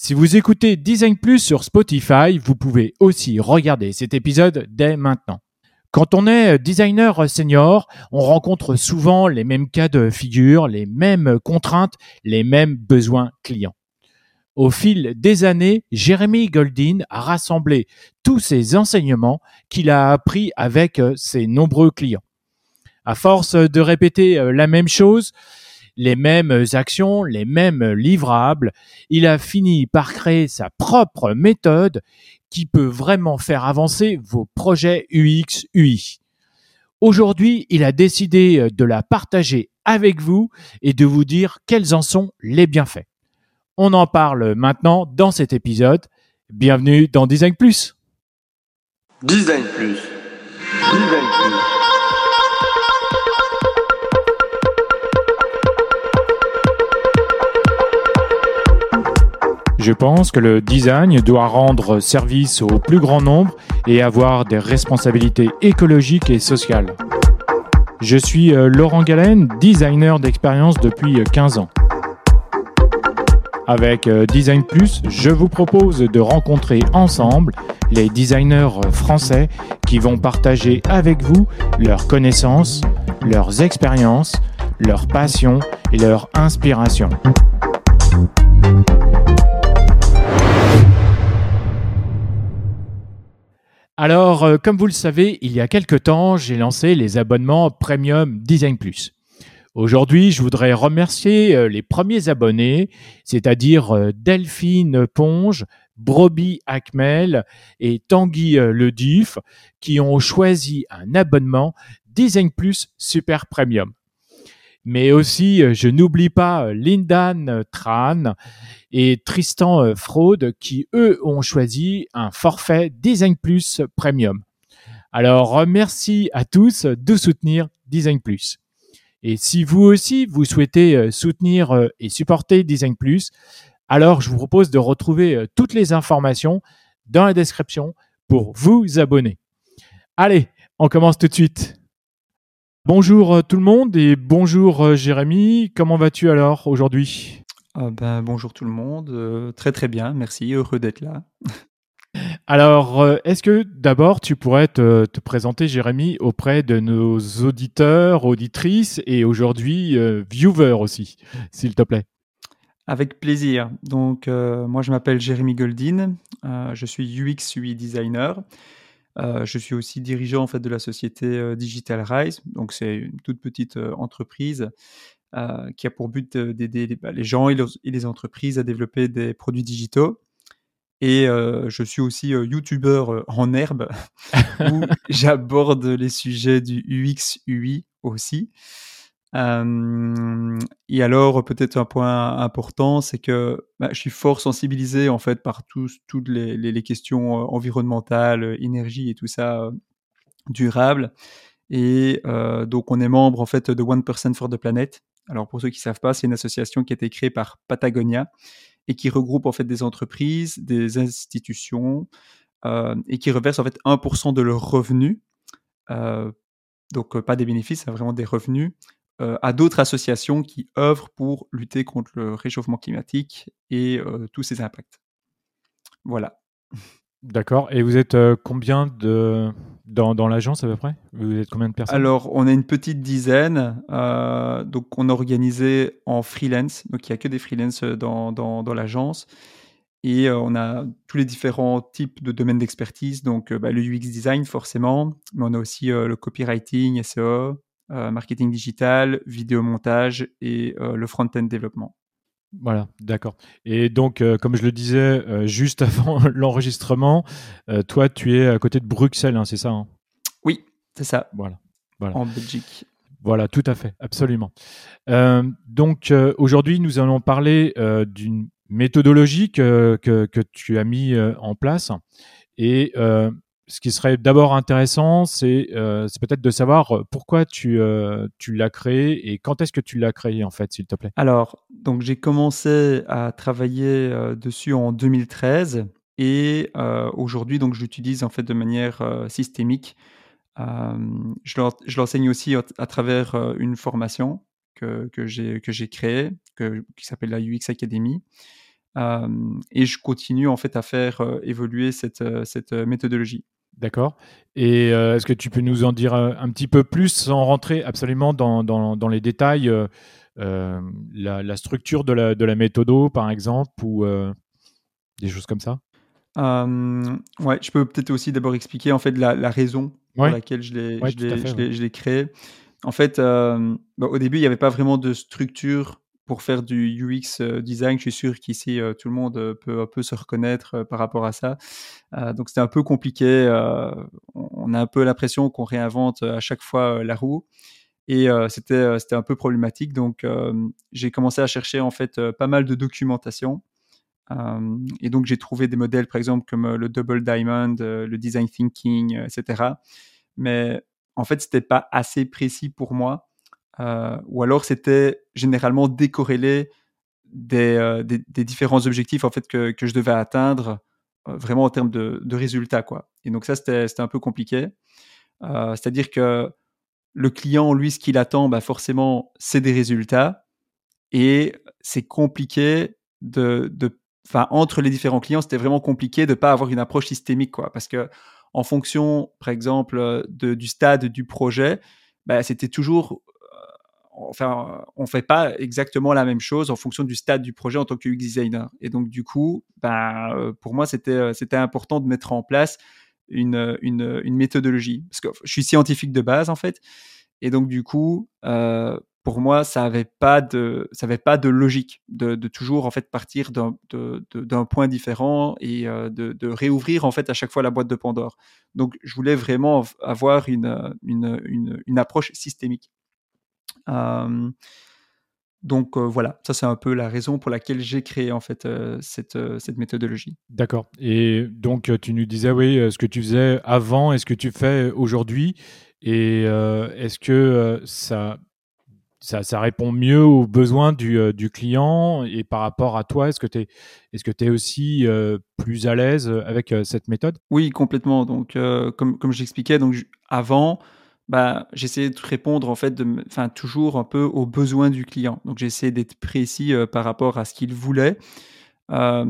Si vous écoutez Design Plus sur Spotify, vous pouvez aussi regarder cet épisode dès maintenant. Quand on est designer senior, on rencontre souvent les mêmes cas de figure, les mêmes contraintes, les mêmes besoins clients. Au fil des années, Jérémy Goldin a rassemblé tous ces enseignements qu'il a appris avec ses nombreux clients. À force de répéter la même chose, les mêmes actions, les mêmes livrables, il a fini par créer sa propre méthode qui peut vraiment faire avancer vos projets UX, UI. Aujourd'hui, il a décidé euh, de la partager avec vous et de vous dire quels en sont les bienfaits. On en parle maintenant dans cet épisode. Bienvenue dans Design Plus. Design Plus. Design Plus. Je pense que le design doit rendre service au plus grand nombre et avoir des responsabilités écologiques et sociales. Je suis euh, Laurent Galen, designer d'expérience depuis 15 ans. Avec euh, Design Plus, je vous propose de rencontrer ensemble les designers français qui vont partager avec vous leurs connaissances, leurs expériences, leurs passions et leurs inspirations. Alors, euh, comme vous le savez, il y a quelque temps, j'ai lancé les abonnements Premium Design Plus. Aujourd'hui, je voudrais remercier euh, les premiers abonnés, c'est-à-dire euh, Delphine Ponge, Broby Akmel et Tanguy Leduf, qui ont choisi un abonnement Design Plus Super Premium. Mais aussi, je n'oublie pas Lindan Tran et Tristan euh, Fraude qui, eux, ont choisi un forfait Design Plus Premium. Alors, merci à tous de soutenir Design Plus. Et si vous aussi, vous souhaitez euh, soutenir euh, et supporter Design Plus, alors je vous propose de retrouver toutes les informations dans la description pour vous abonner. Allez, on commence tout de suite. Bonjour tout le monde et bonjour Jérémy, comment vas-tu alors aujourd'hui? Ah ben, bonjour tout le monde, euh, très très bien, merci, heureux d'être là. Alors, euh, est-ce que d'abord tu pourrais te, présenter, Jérémy, auprès de nos auditeurs, auditrices et aujourd'hui euh, viewers aussi, s'il te plaît? Avec plaisir. Donc, moi je m'appelle Jérémy Goldin, je suis UX UI designer. Je suis aussi dirigeant en fait de la société Digital Rise, donc c'est une toute petite entreprise euh, qui a pour but d'aider bah, les gens et, les entreprises à développer des produits digitaux. Et euh, je suis aussi euh, youtubeur en herbe, où j'aborde les sujets du UX, UI aussi. Et alors, peut-être un point important, c'est que bah, je suis fort sensibilisé en fait par tous, toutes les, questions environnementales, énergie et tout ça durable. Et donc, on est membre en fait de One Percent for the Planet, alors pour ceux qui ne savent pas, c'est une association qui a été créée par Patagonia et qui regroupe en fait des entreprises, des institutions et qui reversent en fait 1% de leurs revenus, donc pas des bénéfices, c'est vraiment des revenus, à d'autres associations qui œuvrent pour lutter contre le réchauffement climatique et tous ses impacts. Voilà. D'accord. Et vous êtes combien de dans, l'agence à peu près? Vous êtes combien de personnes? Alors, on a une petite dizaine. Euh, donc, on a organisé en freelance. Donc, il n'y a que des freelances dans, dans, l'agence. Et euh, on a tous les différents types de domaines d'expertise. Donc, euh, bah, le UX design, forcément. Mais on a aussi le copywriting, SEO, marketing digital, vidéo montage et le front-end développement. Voilà, d'accord. Et donc, comme je le disais juste avant l'enregistrement, toi, tu es à côté de Bruxelles, hein, c'est ça hein? Oui, c'est ça. Voilà, voilà. En Belgique. Voilà, tout à fait, absolument. donc, aujourd'hui, nous allons parler d'une méthodologie que, que, tu as mis en place. Et ce qui serait d'abord intéressant, c'est euh, peut-être de savoir euh, pourquoi tu, euh, tu l'as créé et quand est-ce que tu l'as créé en fait, s'il te plaît? Alors, donc j'ai commencé à travailler dessus en 2013 et aujourd'hui donc je l'utilise en fait de manière systémique. je l'enseigne aussi à, travers une formation que, j'ai créée, qui s'appelle la UX Academy. et je continue en fait à faire évoluer cette méthodologie. D'accord. Et est-ce que tu peux nous en dire un, petit peu plus sans rentrer absolument dans, dans, dans les détails la, structure de la, de la méthodo, par exemple, ou des choses comme ça? Ouais, je peux peut-être aussi d'abord expliquer en fait la, la raison pour laquelle je l'ai je l'ai créé. En fait, au début, il n'y avait pas vraiment de structure pour faire du UX design. Je suis sûr qu'ici, tout le monde peut un peu se reconnaître par rapport à ça. donc, c'était un peu compliqué. on a un peu l'impression qu'on réinvente à chaque fois la roue. Et c'était c'était un peu problématique. Donc, j'ai commencé à chercher en fait pas mal de documentation. et donc, j'ai trouvé des modèles, par exemple, comme le Double Diamond, le Design Thinking, etc. Mais en fait, c'était pas assez précis pour moi. Euh, ou alors c'était généralement décorrélé des, des, différents objectifs en fait que, que je devais atteindre vraiment en termes de, résultats quoi. Et donc ça c'était un peu compliqué. Euh, c'est-à-dire que le client lui ce qu'il attend bah, forcément c'est des résultats et c'est compliqué de, de entre les différents clients c'était vraiment compliqué de pas avoir une approche systémique quoi parce que en fonction par exemple de, du stade du projet bah, c'était toujours enfin, on fait pas exactement la même chose en fonction du stade du projet en tant que UX designer. Et donc, du coup, ben, euh, pour moi, c'était, euh, c'était important de mettre en place une, méthodologie. Parce que je suis scientifique de base, en fait. Et donc, du coup, euh, pour moi, ça n'avait pas de, avait pas de logique de, toujours en fait partir d'un, point différent et de, réouvrir en fait à chaque fois la boîte de Pandore. Donc, je voulais vraiment avoir une approche systémique donc voilà, ça c'est un peu la raison pour laquelle j'ai créé en fait cette, cette méthodologie. D'accord. Et donc tu nous disais oui, ce que tu faisais avant et ce que tu fais aujourd'hui. Et est-ce que ça, ça, ça, répond mieux aux besoins du, du client et par rapport à toi, est-ce que tu es, est es aussi plus à l'aise avec cette méthode? Oui, complètement. Donc comme, comme j'expliquais, donc avant, bah, j'essayais de répondre en fait, enfin toujours un peu aux besoins du client. Donc j'essayais d'être précis euh, par rapport à ce qu'il voulait. Euh,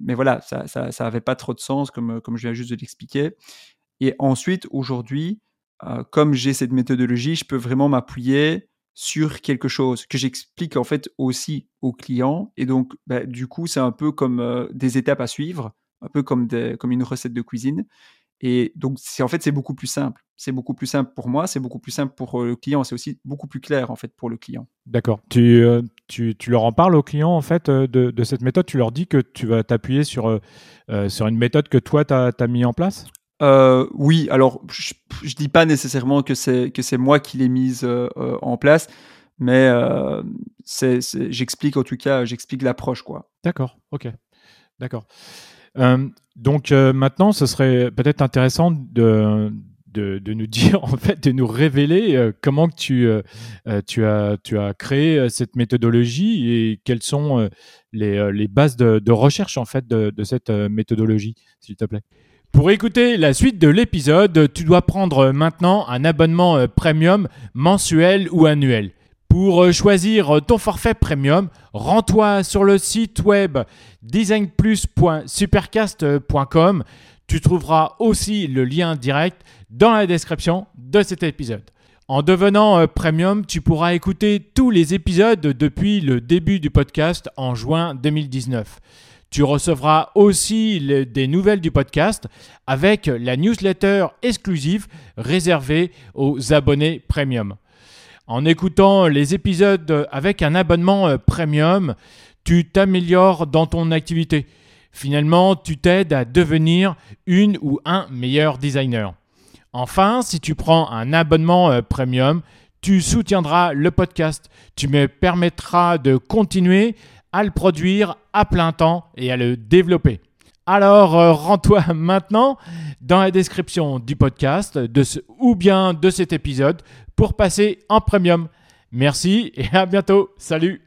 mais voilà, ça, ça, pas trop de sens comme comme je viens juste de l'expliquer. Et ensuite, aujourd'hui, euh, comme j'ai cette méthodologie, je peux vraiment m'appuyer sur quelque chose que j'explique en fait aussi au client. Et donc, bah, du coup, c'est un peu comme des étapes à suivre, un peu comme, des, comme une recette de cuisine. Et donc, en fait, c'est beaucoup plus simple. C'est beaucoup plus simple pour moi, c'est beaucoup plus simple pour euh, le client. C'est aussi beaucoup plus clair en fait pour le client. D'accord. Tu, euh, tu, tu, leur en parles aux clients en fait euh, de, de, cette méthode? Tu leur dis que tu vas t'appuyer sur, sur une méthode que toi tu as, mis en place? oui. Alors, je, ne dis pas nécessairement que c'est que c'est moi qui l'ai mise en place, mais j'explique en tout cas, j'explique l'approche quoi. D'accord. Ok. D'accord. Donc maintenant, ce serait peut-être intéressant de, de, nous dire, en fait, de nous révéler euh, comment que tu, tu, as, tu as créé cette méthodologie et quelles sont les, les bases de, recherche en fait de, de cette méthodologie, s'il te plaît. Pour écouter la suite de l'épisode, tu dois prendre maintenant un abonnement premium mensuel ou annuel. Pour euh, choisir euh, ton forfait premium, rends-toi sur le site web designplus.supercast.com. Tu trouveras aussi le lien direct dans la description de cet épisode. En devenant euh, premium, tu pourras écouter tous les épisodes depuis le début du podcast en juin 2019. Tu recevras aussi des nouvelles du podcast avec la newsletter exclusive réservée aux abonnés premium. En écoutant les épisodes avec un abonnement euh, premium, tu t'améliores dans ton activité. Finalement, tu t'aides à devenir une ou un meilleur designer. Enfin, si tu prends un abonnement euh, premium, tu soutiendras le podcast. Tu me permettras de continuer à le produire à plein temps et à le développer. Alors, euh, rends-toi maintenant dans la description du podcast de ou bien de cet épisode pour passer en premium. Merci et à bientôt. Salut